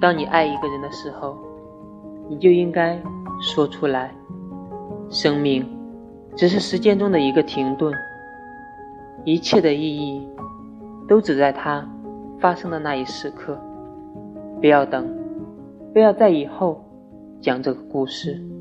当你爱一个人的时候你就应该说出来生命只是时间中的一个停顿一切的意义都只在它发生的那一时刻。不要等不要在以后讲这个故事。